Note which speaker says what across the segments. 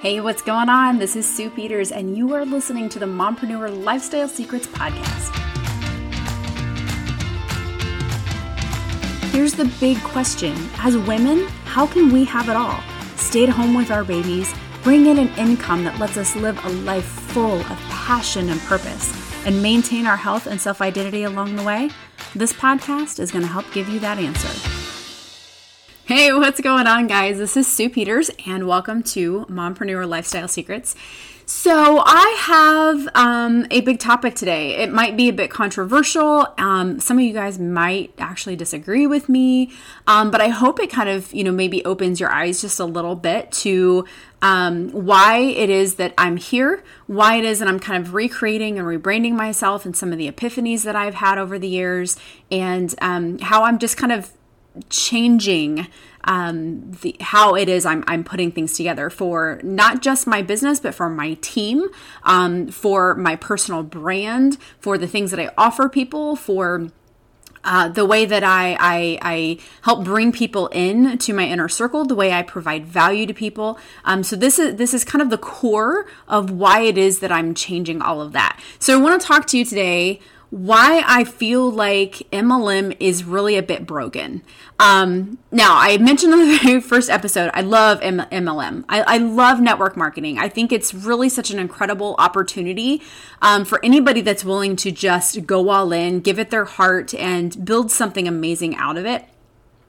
Speaker 1: Hey, what's going on? This is Sue Peters, and you are listening to the Mompreneur Lifestyle Secrets Podcast. Here's the big question As women, how can we have it all? Stay at home with our babies, bring in an income that lets us live a life full of passion and purpose, and maintain our health and self identity along the way? This podcast is going to help give you that answer. Hey, what's going on, guys? This is Sue Peters, and welcome to Mompreneur Lifestyle Secrets. So, I have um, a big topic today. It might be a bit controversial. Um, some of you guys might actually disagree with me, um, but I hope it kind of, you know, maybe opens your eyes just a little bit to um, why it is that I'm here, why it is that I'm kind of recreating and rebranding myself, and some of the epiphanies that I've had over the years, and um, how I'm just kind of changing um, the how it is I'm, I'm putting things together for not just my business but for my team um, for my personal brand for the things that i offer people for uh, the way that I, I, I help bring people in to my inner circle, the way I provide value to people. Um, so this is this is kind of the core of why it is that I'm changing all of that. So I want to talk to you today why I feel like MLM is really a bit broken. Um, now, I mentioned in the very first episode, I love M- MLM. I, I, love network marketing. I think it's really such an incredible opportunity um, for anybody that's willing to just go all in, give it their heart, and build something amazing out of it.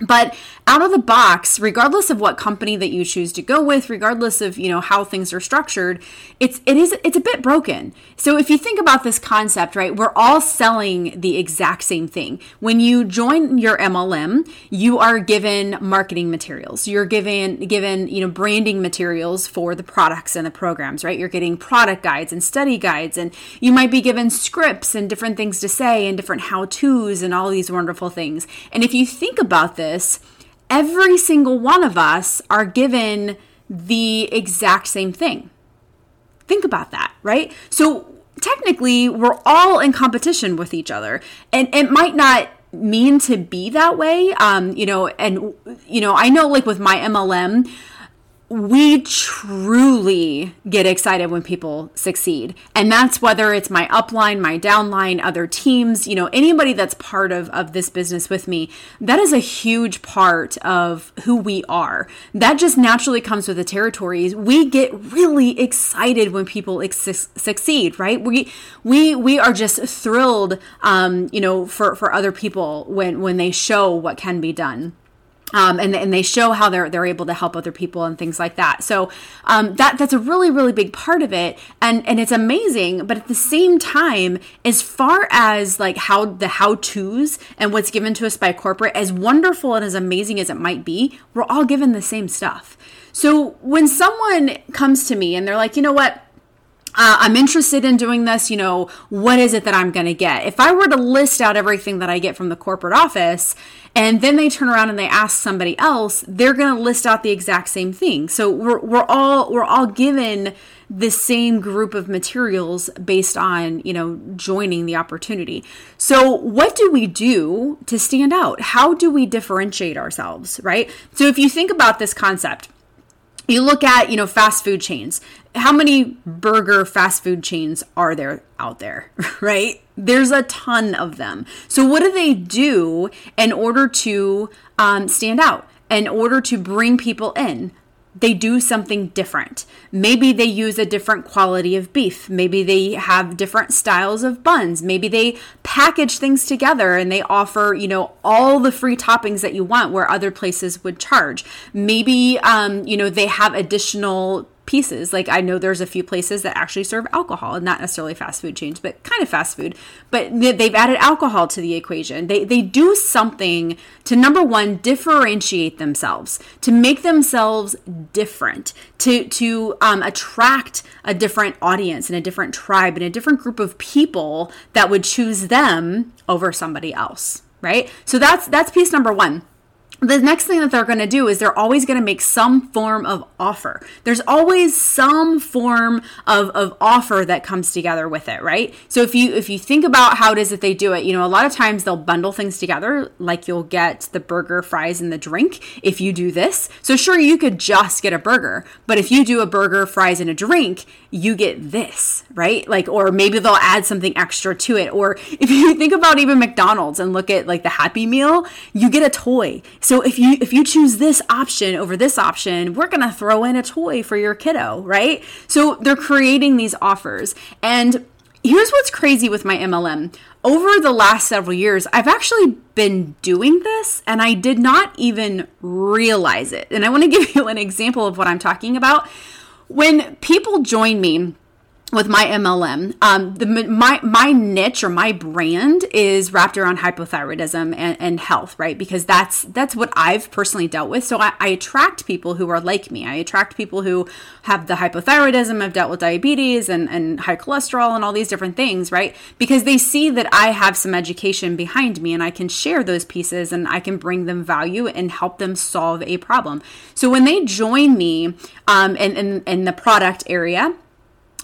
Speaker 1: But out of the box, regardless of what company that you choose to go with, regardless of, you know, how things are structured, it's it is it's a bit broken. So if you think about this concept, right, we're all selling the exact same thing. When you join your MLM, you are given marketing materials. You're given given, you know, branding materials for the products and the programs, right? You're getting product guides and study guides and you might be given scripts and different things to say and different how-tos and all these wonderful things. And if you think about this, this, every single one of us are given the exact same thing. Think about that, right? So technically, we're all in competition with each other. And it might not mean to be that way. Um, you know, and, you know, I know like with my MLM, we truly get excited when people succeed. And that's whether it's my upline, my downline, other teams, you know, anybody that's part of, of this business with me, that is a huge part of who we are. That just naturally comes with the territories. We get really excited when people ex- succeed, right? We, we, we are just thrilled, um, you know, for, for other people when, when they show what can be done. Um, and, and they show how they're they're able to help other people and things like that. So um, that that's a really really big part of it, and and it's amazing. But at the same time, as far as like how the how tos and what's given to us by corporate, as wonderful and as amazing as it might be, we're all given the same stuff. So when someone comes to me and they're like, you know what? Uh, I'm interested in doing this. You know, what is it that I'm going to get? If I were to list out everything that I get from the corporate office, and then they turn around and they ask somebody else, they're going to list out the exact same thing. So we're, we're all we're all given the same group of materials based on you know joining the opportunity. So what do we do to stand out? How do we differentiate ourselves? Right. So if you think about this concept you look at you know fast food chains. How many burger fast food chains are there out there right? There's a ton of them. So what do they do in order to um, stand out in order to bring people in they do something different. Maybe they use a different quality of beef. Maybe they have different styles of buns. Maybe they package things together and they offer, you know, all the free toppings that you want where other places would charge. Maybe, um, you know, they have additional pieces. Like I know there's a few places that actually serve alcohol, and not necessarily fast food chains, but kind of fast food. But they've added alcohol to the equation. They they do something to number one differentiate themselves, to make themselves different, to to um, attract a different audience and a different tribe and a different group of people that would choose them over somebody else. Right. So that's that's piece number one the next thing that they're going to do is they're always going to make some form of offer. There's always some form of, of offer that comes together with it, right? So if you if you think about how it is that they do it, you know, a lot of times they'll bundle things together, like you'll get the burger, fries, and the drink if you do this. So sure, you could just get a burger, but if you do a burger, fries, and a drink, you get this, right? Like, or maybe they'll add something extra to it. Or if you think about even McDonald's and look at like the Happy Meal, you get a toy. So if you if you choose this option over this option, we're going to throw in a toy for your kiddo, right? So they're creating these offers. And here's what's crazy with my MLM. Over the last several years, I've actually been doing this and I did not even realize it. And I want to give you an example of what I'm talking about. When people join me, with my MLM, um, the my my niche or my brand is wrapped around hypothyroidism and, and health, right? Because that's that's what I've personally dealt with. So I, I, attract people who are like me. I attract people who have the hypothyroidism, I've dealt with diabetes and, and high cholesterol and all these different things, right? Because they see that I have some education behind me and I can share those pieces and I can bring them value and help them solve a problem. So when they join me um, in, in, in the product area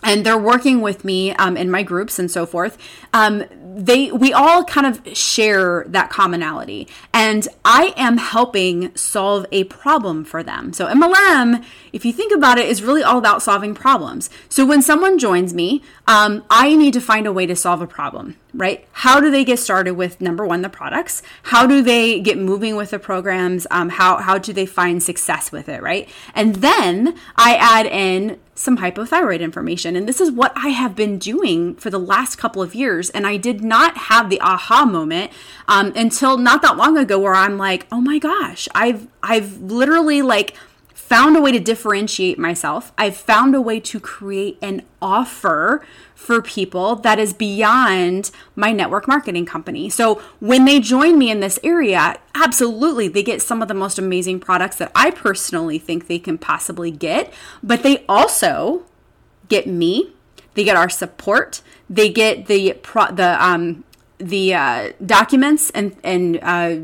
Speaker 1: and they're working with me um, in my groups and so forth. Um, they we all kind of share that commonality. And i am helping solve a problem for them. So mlm if you think about it is really all about solving problems. So when someone joins me um, i need to find a way to solve a problem right? How do they get started with number one the products? How do they get moving with the programs? Um, how, how do they find success with it right? And then i add in some hypothyroid information. And this is what I have been doing for the last couple of years. And I did not have the aha moment um, until not that long ago where I'm like, oh my gosh, I've I've literally like found a way to differentiate myself. I've found a way to create an offer for people that is beyond my network marketing company. So when they join me in this area, absolutely they get some of the most amazing products that I personally think they can possibly get, but they also get me, they get our support, they get the pro- the um the uh, documents and and uh,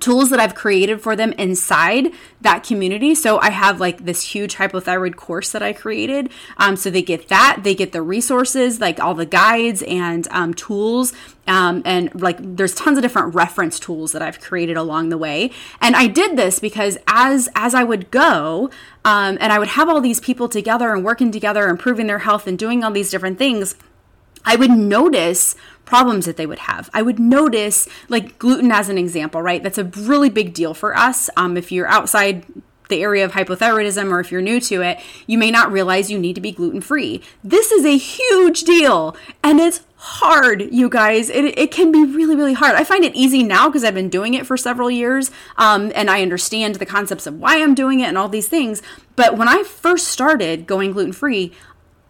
Speaker 1: tools that I've created for them inside that community. So I have like this huge hypothyroid course that I created. Um, so they get that, they get the resources, like all the guides and um, tools. Um, and like there's tons of different reference tools that I've created along the way. And I did this because as as I would go, um, and I would have all these people together and working together, improving their health and doing all these different things I would notice problems that they would have. I would notice, like gluten as an example, right? That's a really big deal for us. Um, if you're outside the area of hypothyroidism or if you're new to it, you may not realize you need to be gluten free. This is a huge deal and it's hard, you guys. It, it can be really, really hard. I find it easy now because I've been doing it for several years um, and I understand the concepts of why I'm doing it and all these things. But when I first started going gluten free,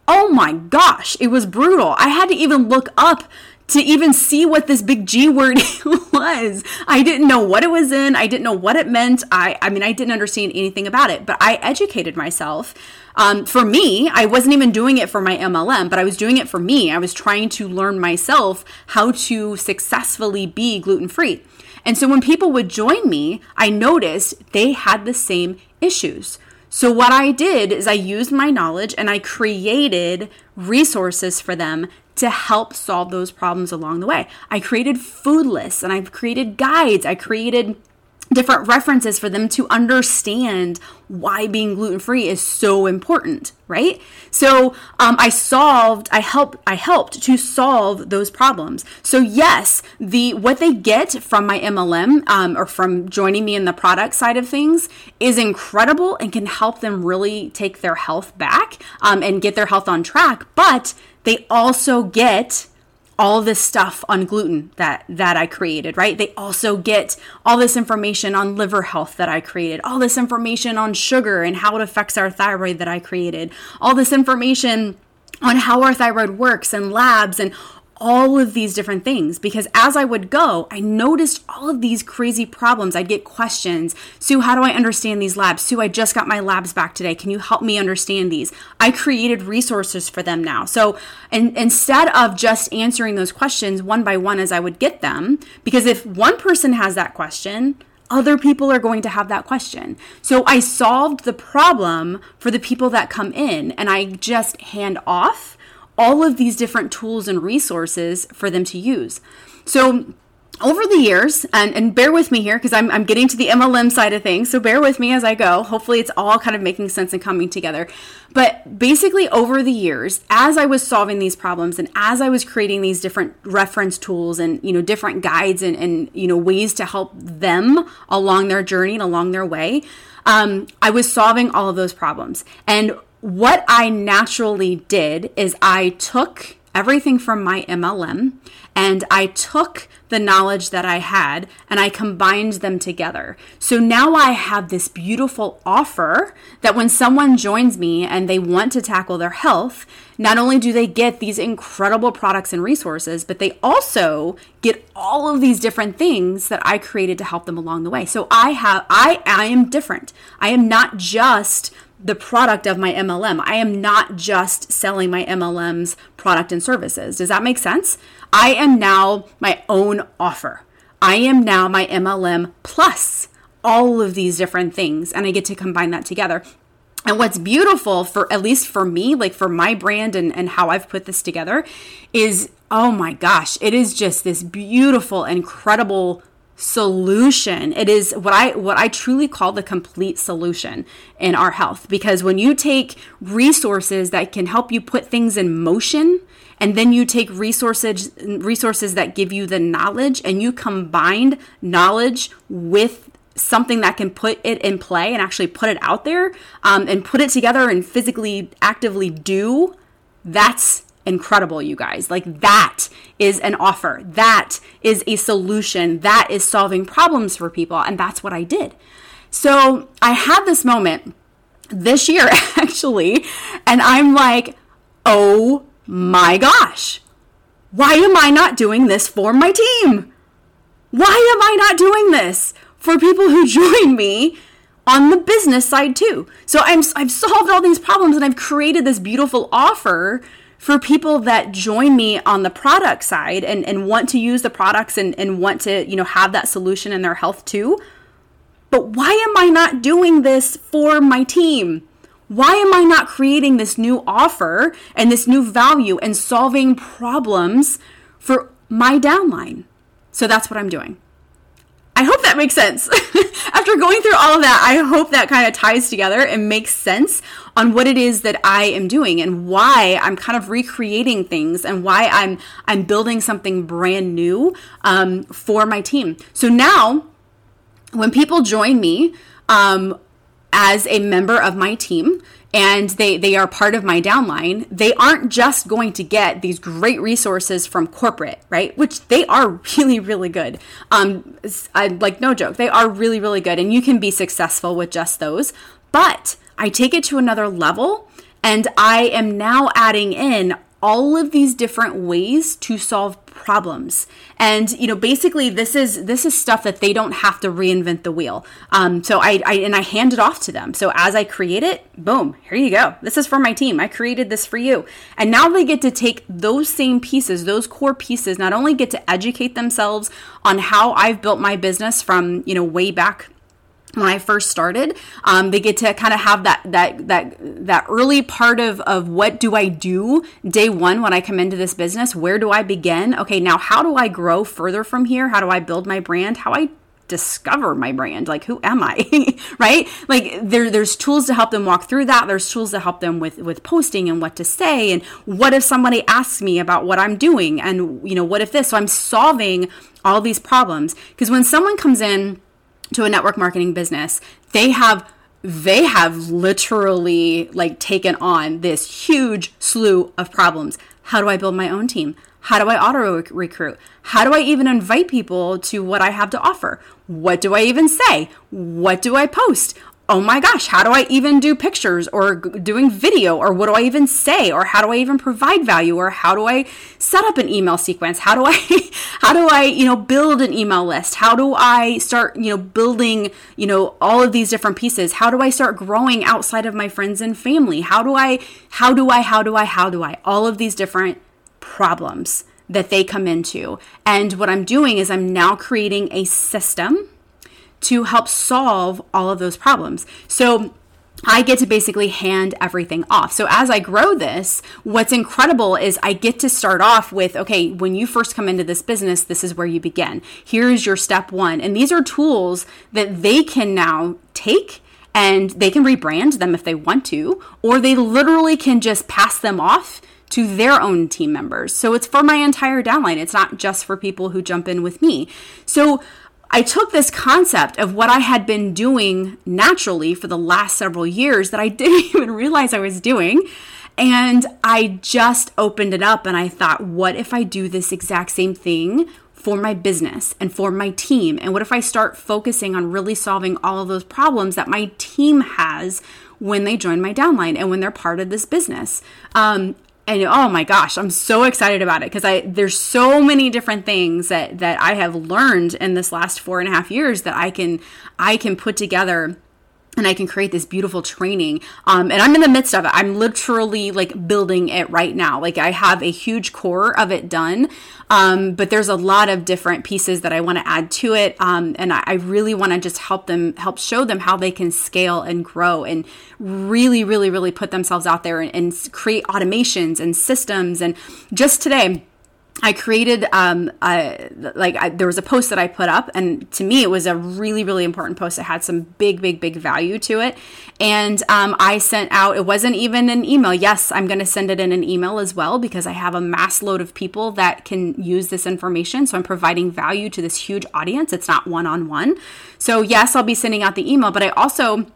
Speaker 1: oh my gosh, it was brutal. I had to even look up to even see what this big G word was. I didn't know what it was in. I didn't know what it meant. I, I mean, I didn't understand anything about it, but I educated myself. Um, for me, I wasn't even doing it for my MLM, but I was doing it for me. I was trying to learn myself how to successfully be gluten free. And so when people would join me, I noticed they had the same issues. So, what I did is I used my knowledge and I created resources for them to help solve those problems along the way. I created food lists and I've created guides. I created different references for them to understand why being gluten free is so important right? So um, i solved i helped i helped to solve those problems. So yes the what they get from my mlm um, or from joining me in the product side of things is incredible and can help them really take their health back um, and get their health on track but they also get all this stuff on gluten that that I created, right? They also get all this information on liver health that I created, all this information on sugar and how it affects our thyroid that I created, all this information on how our thyroid works and labs and all of these different things because as I would go, I noticed all of these crazy problems. I'd get questions. Sue, how do I understand these labs? Sue, I just got my labs back today. Can you help me understand these? I created resources for them now. So instead of just answering those questions one by one as I would get them, because if one person has that question, other people are going to have that question. So I solved the problem for the people that come in and I just hand off all of these different tools and resources for them to use. So over the years, and, and bear with me here because I'm, I'm getting to the MLM side of things, so bear with me as I go. Hopefully, it's all kind of making sense and coming together. But basically, over the years, as I was solving these problems and as I was creating these different reference tools and you know different guides and, and you know ways to help them along their journey and along their way, um, I was solving all of those problems. And what I naturally did is I took everything from my MLM and I took the knowledge that I had and I combined them together. So now I have this beautiful offer that when someone joins me and they want to tackle their health, not only do they get these incredible products and resources, but they also get all of these different things that I created to help them along the way. So I have I I am different. I am not just the product of my MLM. I am not just selling my MLM's product and services. Does that make sense? I am now my own offer. I am now my MLM plus all of these different things, and I get to combine that together. And what's beautiful for at least for me, like for my brand and, and how I've put this together, is oh my gosh, it is just this beautiful, incredible solution. It is what I what I truly call the complete solution in our health because when you take resources that can help you put things in motion and then you take resources resources that give you the knowledge and you combine knowledge with something that can put it in play and actually put it out there um, and put it together and physically actively do that's incredible, you guys. Like that is an offer. That is a solution. That is solving problems for people. And that's what I did. So I had this moment this year, actually, and I'm like, oh my gosh, why am I not doing this for my team? Why am I not doing this for people who join me on the business side too? So I'm, I've solved all these problems and I've created this beautiful offer for people that join me on the product side and, and want to use the products and, and want to, you know, have that solution in their health too. But why am I not doing this for my team? Why am I not creating this new offer and this new value and solving problems for my downline? So that's what I'm doing. I hope that makes sense. After going through all of that, I hope that kind of ties together and makes sense on what it is that I am doing and why I'm kind of recreating things and why I'm I'm building something brand new um, for my team. So now, when people join me um, as a member of my team, and they they are part of my downline they aren't just going to get these great resources from corporate right? Which they are really really good. Um I, like no joke they are really really good and you can be successful with just those. But i take it to another level and i am now adding in all of these different ways to solve problems. And you know basically this is this is stuff that they don't have to reinvent the wheel. Um, so I, I and i hand it off to them. So as i create it boom here you go. This is for my team. I created this for you. And now they get to take those same pieces those core pieces not only get to educate themselves on how i've built my business from you know way back when I first started. Um, they get to kind of have that that that that early part of of what do I do day one when I come into this business? Where do I begin? Okay, now how do I grow further from here? How do I build my brand? How I discover my brand like who am i right like there there's tools to help them walk through that there's tools to help them with with posting and what to say and what if somebody asks me about what i'm doing and you know what if this so i'm solving all these problems because when someone comes in to a network marketing business, they have they have literally like taken on this huge slew of problems. How do I build my own team? How do I auto recruit? How do I even invite people to what I have to offer? What do I even say? What do I post? Oh my gosh, how do I even do pictures or doing video or what do I even say or how do I even provide value or how do I set up an email sequence? How do I how do I, you know, build an email list? How do I start, you know, building, you know, all of these different pieces? How do I start growing outside of my friends and family? How do I how do I how do I how do I all of these different problems that they come into. And what I'm doing is I'm now creating a system to help solve all of those problems. So I get to basically hand everything off. So as I grow this, what's incredible is I get to start off with okay, when you first come into this business, this is where you begin. Here's your step one. And these are tools that they can now take and they can rebrand them if they want to, or they literally can just pass them off to their own team members. So it's for my entire downline. It's not just for people who jump in with me. So I took this concept of what I had been doing naturally for the last several years that I didn't even realize I was doing. And I just opened it up and I thought, what if I do this exact same thing for my business and for my team? And what if I start focusing on really solving all of those problems that my team has when they join my downline and when they're part of this business? Um, and oh my gosh, I'm so excited about it because I there's so many different things that that I have learned in this last four and a half years that I can I can put together and I can create this beautiful training. Um, and I'm in the midst of it. I'm literally like building it right now. Like I have a huge core of it done, um, but there's a lot of different pieces that I want to add to it. Um, and I, I really want to just help them, help show them how they can scale and grow and really, really, really put themselves out there and, and create automations and systems. And just today, I created um, like I, there was a post that I put up, and to me it was a really really important post. It had some big big big value to it, and um, I sent out. It wasn't even an email. Yes, I'm going to send it in an email as well because I have a mass load of people that can use this information. So I'm providing value to this huge audience. It's not one on one. So yes, I'll be sending out the email, but I also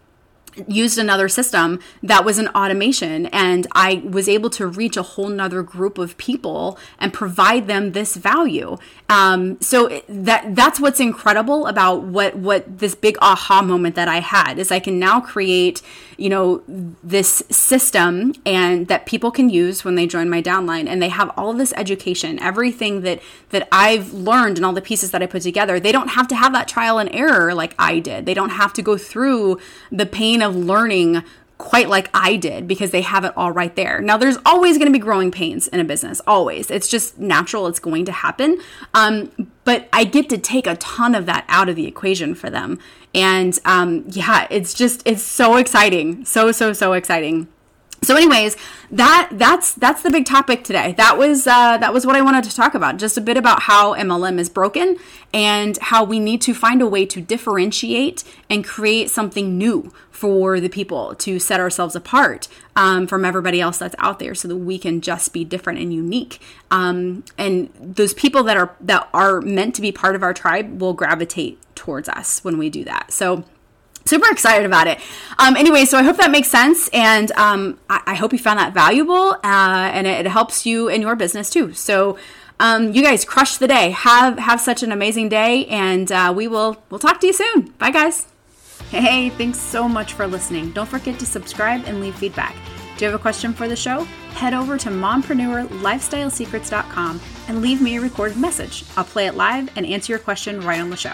Speaker 1: used another system that was an automation and i was able to reach a whole nother group of people and provide them this value. Um, so that that's what's incredible about what what this big aha moment that i had is i can now create you know this system and that people can use when they join my downline and they have all this education everything that that i've learned and all the pieces that i put together. They don't have to have that trial and error like i did. They don't have to go through the pain of learning quite like I did because they have it all right there. Now, there's always going to be growing pains in a business, always. It's just natural, it's going to happen. Um, but I get to take a ton of that out of the equation for them. And um, yeah, it's just, it's so exciting. So, so, so exciting so anyways that that's that's the big topic today. That was uh, that was what i wanted to talk about just a bit about how mlm is broken and how we need to find a way to differentiate and create something new for the people to set ourselves apart um, from everybody else that's out there so that we can just be different and unique. Um, and those people that are that are meant to be part of our tribe will gravitate towards us when we do that. So super excited about it. Um, anyway, so I hope that makes sense, and um, I, I, hope you found that valuable, uh, and it, it, helps you in your business too. So, um, you guys crush the day. Have have such an amazing day, and uh, we will we'll talk to you soon. Bye, guys. Hey, thanks so much for listening. Don't forget to subscribe and leave feedback. Do you have a question for the show? Head over to mompreneurlifestylesecrets.com and leave me a recorded message. I'll play it live and answer your question right on the show.